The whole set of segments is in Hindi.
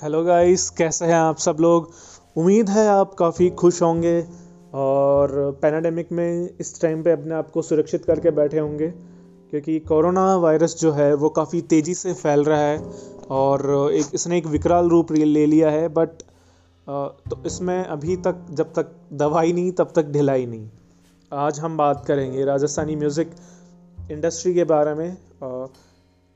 हेलो गाइस कैसे हैं आप सब लोग? उम्मीद है आप काफ़ी खुश होंगे और पैनाडेमिक में इस टाइम पे अपने आप को सुरक्षित करके बैठे होंगे, क्योंकि कोरोना वायरस जो है वो काफ़ी तेज़ी से फैल रहा है और एक, इसने एक विकराल रूप ले लिया है बट तो इसमें अभी तक, जब तक दवाई नहीं, तब तक ढिलाई नहीं। आज हम बात करेंगे राजस्थानी म्यूज़िक इंडस्ट्री के बारे में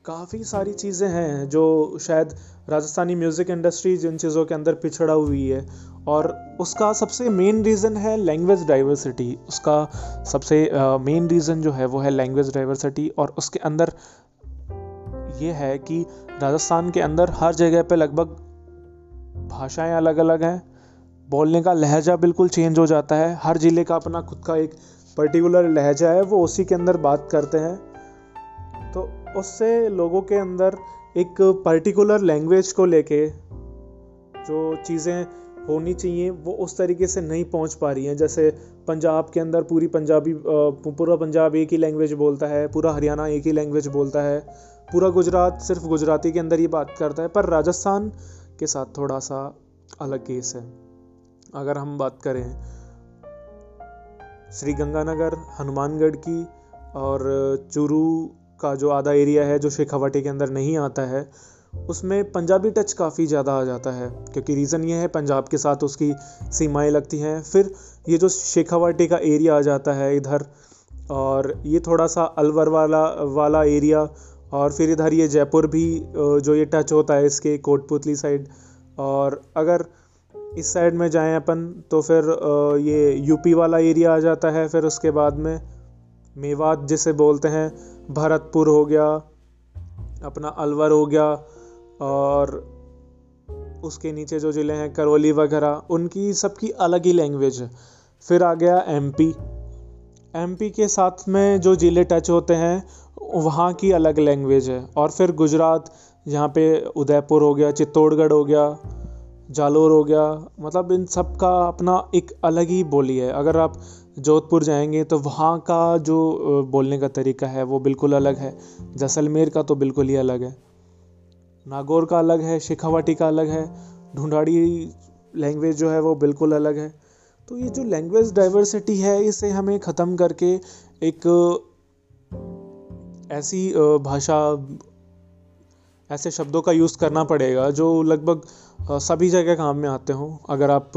काफ़ी सारी चीज़ें हैं जो शायद राजस्थानी म्यूज़िक इंडस्ट्री जिन चीज़ों के अंदर पिछड़ा हुई है। और उसका सबसे मेन रीज़न है लैंग्वेज डाइवर्सिटी उसका सबसे मेन uh, रीज़न जो है वो है लैंग्वेज डाइवर्सिटी और उसके अंदर ये है कि राजस्थान के अंदर हर जगह पे लगभग भाषाएँ अलग अलग हैं। बोलने का लहजा बिल्कुल चेंज हो जाता है। हर ज़िले का अपना खुद का एक पर्टिकुलर लहजा है। वो उसी के अंदर बात करते हैं। उससे लोगों के अंदर एक पर्टिकुलर लैंग्वेज को लेके जो चीज़ें होनी चाहिए, वो उस तरीके से नहीं पहुँच पा रही हैं। जैसे पंजाब के अंदर पूरी पंजाबी पूरा पंजाब एक ही लैंग्वेज बोलता है, पूरा हरियाणा एक ही लैंग्वेज बोलता है, पूरा गुजरात सिर्फ़ गुजराती के अंदर ही बात करता है, पर राजस्थान के साथ थोड़ा सा अलग केस है। अगर हम बात करें श्री गंगानगर हनुमानगढ़ की और चूरू का जो आधा एरिया है, जो शेखावाटी के अंदर नहीं आता है, उसमें पंजाबी टच काफ़ी ज़्यादा आ जाता है, क्योंकि रीज़न ये है, पंजाब के साथ उसकी सीमाएँ लगती हैं। फिर ये जो शेखावाटी का एरिया आ जाता है इधर, और ये थोड़ा सा अलवर वाला वाला एरिया, और फिर इधर ये जयपुर भी जो ये टच होता है इसके कोटपुतली साइड, और अगर इस साइड में जाएँ अपन तो फिर ये यूपी वाला एरिया आ जाता है, फिर उसके बाद में मेवात जिसे बोलते हैं भरतपुर हो गया, अपना अलवर हो गया और उसके नीचे जो ज़िले हैं करौली वगैरह, उनकी सबकी अलग ही लैंग्वेज है। फिर आ गया एमपी एमपी के साथ में जो ज़िले टच होते हैं, वहाँ की अलग लैंग्वेज है। और फिर गुजरात, यहाँ पे उदयपुर हो गया, चित्तौड़गढ़ हो गया, जालोर हो गया मतलब इन सब का अपना एक अलग ही बोली है। अगर आप जोधपुर जाएँगे तो वहाँ का जो बोलने का तरीका है, वो बिल्कुल अलग है। जैसलमेर का तो बिल्कुल ही अलग है। नागौर का अलग है, शेखावाटी का अलग है, ढूंढाड़ी लैंग्वेज जो है वो बिल्कुल अलग है। तो ये जो लैंग्वेज डाइवर्सिटी है, इसे हमें ख़त्म करके एक, ऐसी भाषा, ऐसे शब्दों का यूज़ करना पड़ेगा, जो लगभग सभी जगह काम में आते हों। अगर आप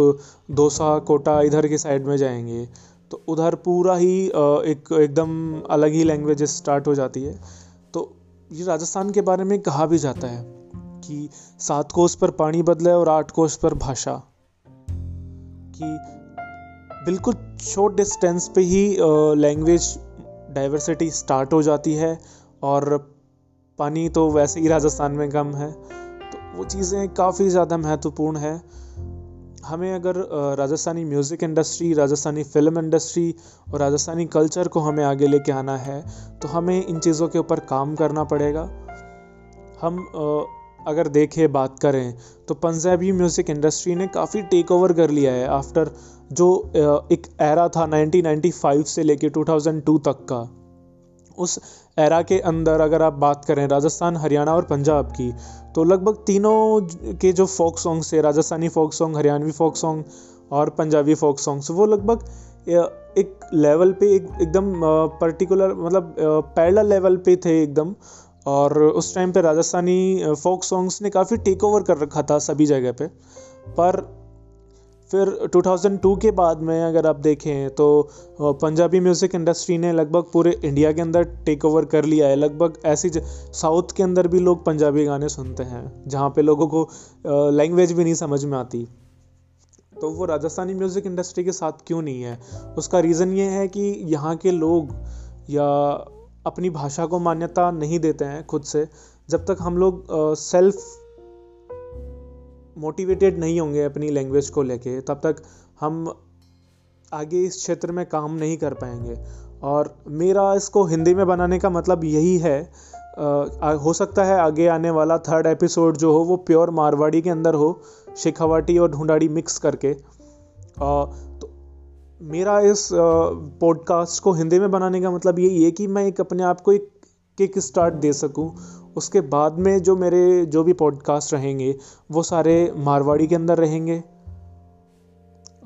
दोसा, कोटा इधर की साइड में जाएँगे तो उधर पूरा ही एक, एकदम अलग ही लैंग्वेज स्टार्ट हो जाती है। तो ये राजस्थान के बारे में कहा भी जाता है कि सात कोस पर पानी बदले और आठ कोस पर भाषा। कि बिल्कुल शॉर्ट डिस्टेंस पे ही लैंग्वेज डाइवर्सिटी स्टार्ट हो जाती है और पानी तो वैसे ही राजस्थान में कम है। तो वो चीज़ें काफ़ी ज़्यादा महत्वपूर्ण है। हमें अगर Rajasthani music industry Rajasthani film industry और राजस्थानी कल्चर को हमें आगे लेके आना है तो हमें इन चीज़ों के ऊपर काम करना पड़ेगा। हम अगर देखें, बात करें तो पंजाबी म्यूज़िक इंडस्ट्री ने काफ़ी टेक ओवर कर लिया है आफ्टर जो एक एरा था 1995 से लेके 2002 तक का। उस एरा के अंदर अगर आप बात करें राजस्थान, हरियाणा और पंजाब की तो लगभग तीनों के जो फोक सॉन्ग्स थे, Rajasthani folk song Haryanvi folk song और पंजाबी फोक सॉन्ग्स वो लगभग एक लेवल पे एक, एकदम पर्टिकुलर मतलब पैरल लेवल पे थे एकदम। और उस टाइम पे राजस्थानी फोक सॉन्ग्स ने काफ़ी टेक ओवर कर रखा था सभी जगह पे। पर फिर 2002 के बाद में अगर आप देखें तो पंजाबी म्यूज़िक इंडस्ट्री ने लगभग पूरे इंडिया के अंदर टेक ओवर कर लिया है। लगभग ऐसी साउथ के अंदर भी लोग पंजाबी गाने सुनते हैं, जहाँ पे लोगों को लैंग्वेज भी नहीं समझ में आती। तो वो राजस्थानी म्यूज़िक इंडस्ट्री के साथ क्यों नहीं है? उसका रीज़न ये है कि यहाँ के लोग या अपनी भाषा को मान्यता नहीं देते हैं खुद से। जब तक हम लोग सेल्फ मोटिवेटेड नहीं होंगे अपनी लैंग्वेज को लेके तब तक हम आगे इस क्षेत्र में काम नहीं कर पाएँगे। और मेरा इसको हिंदी में बनाने का मतलब यही है आ, हो सकता है आगे आने वाला थर्ड एपिसोड जो हो वो प्योर मारवाड़ी के अंदर हो शेखावाटी और ढूंढाड़ी मिक्स करके। आ, तो मेरा इस पॉडकास्ट को हिंदी में बनाने का मतलब यही है कि मैं एक अपने आप को एक किक स्टार्ट दे सकूँ उसके बाद में जो मेरे, जो भी पॉडकास्ट रहेंगे, वो सारे मारवाड़ी के अंदर रहेंगे।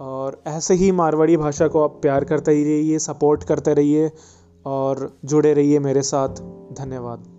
और ऐसे ही मारवाड़ी भाषा को आप प्यार करते ही रहिए सपोर्ट करते रहिए, और जुड़े रहिए मेरे साथ। धन्यवाद।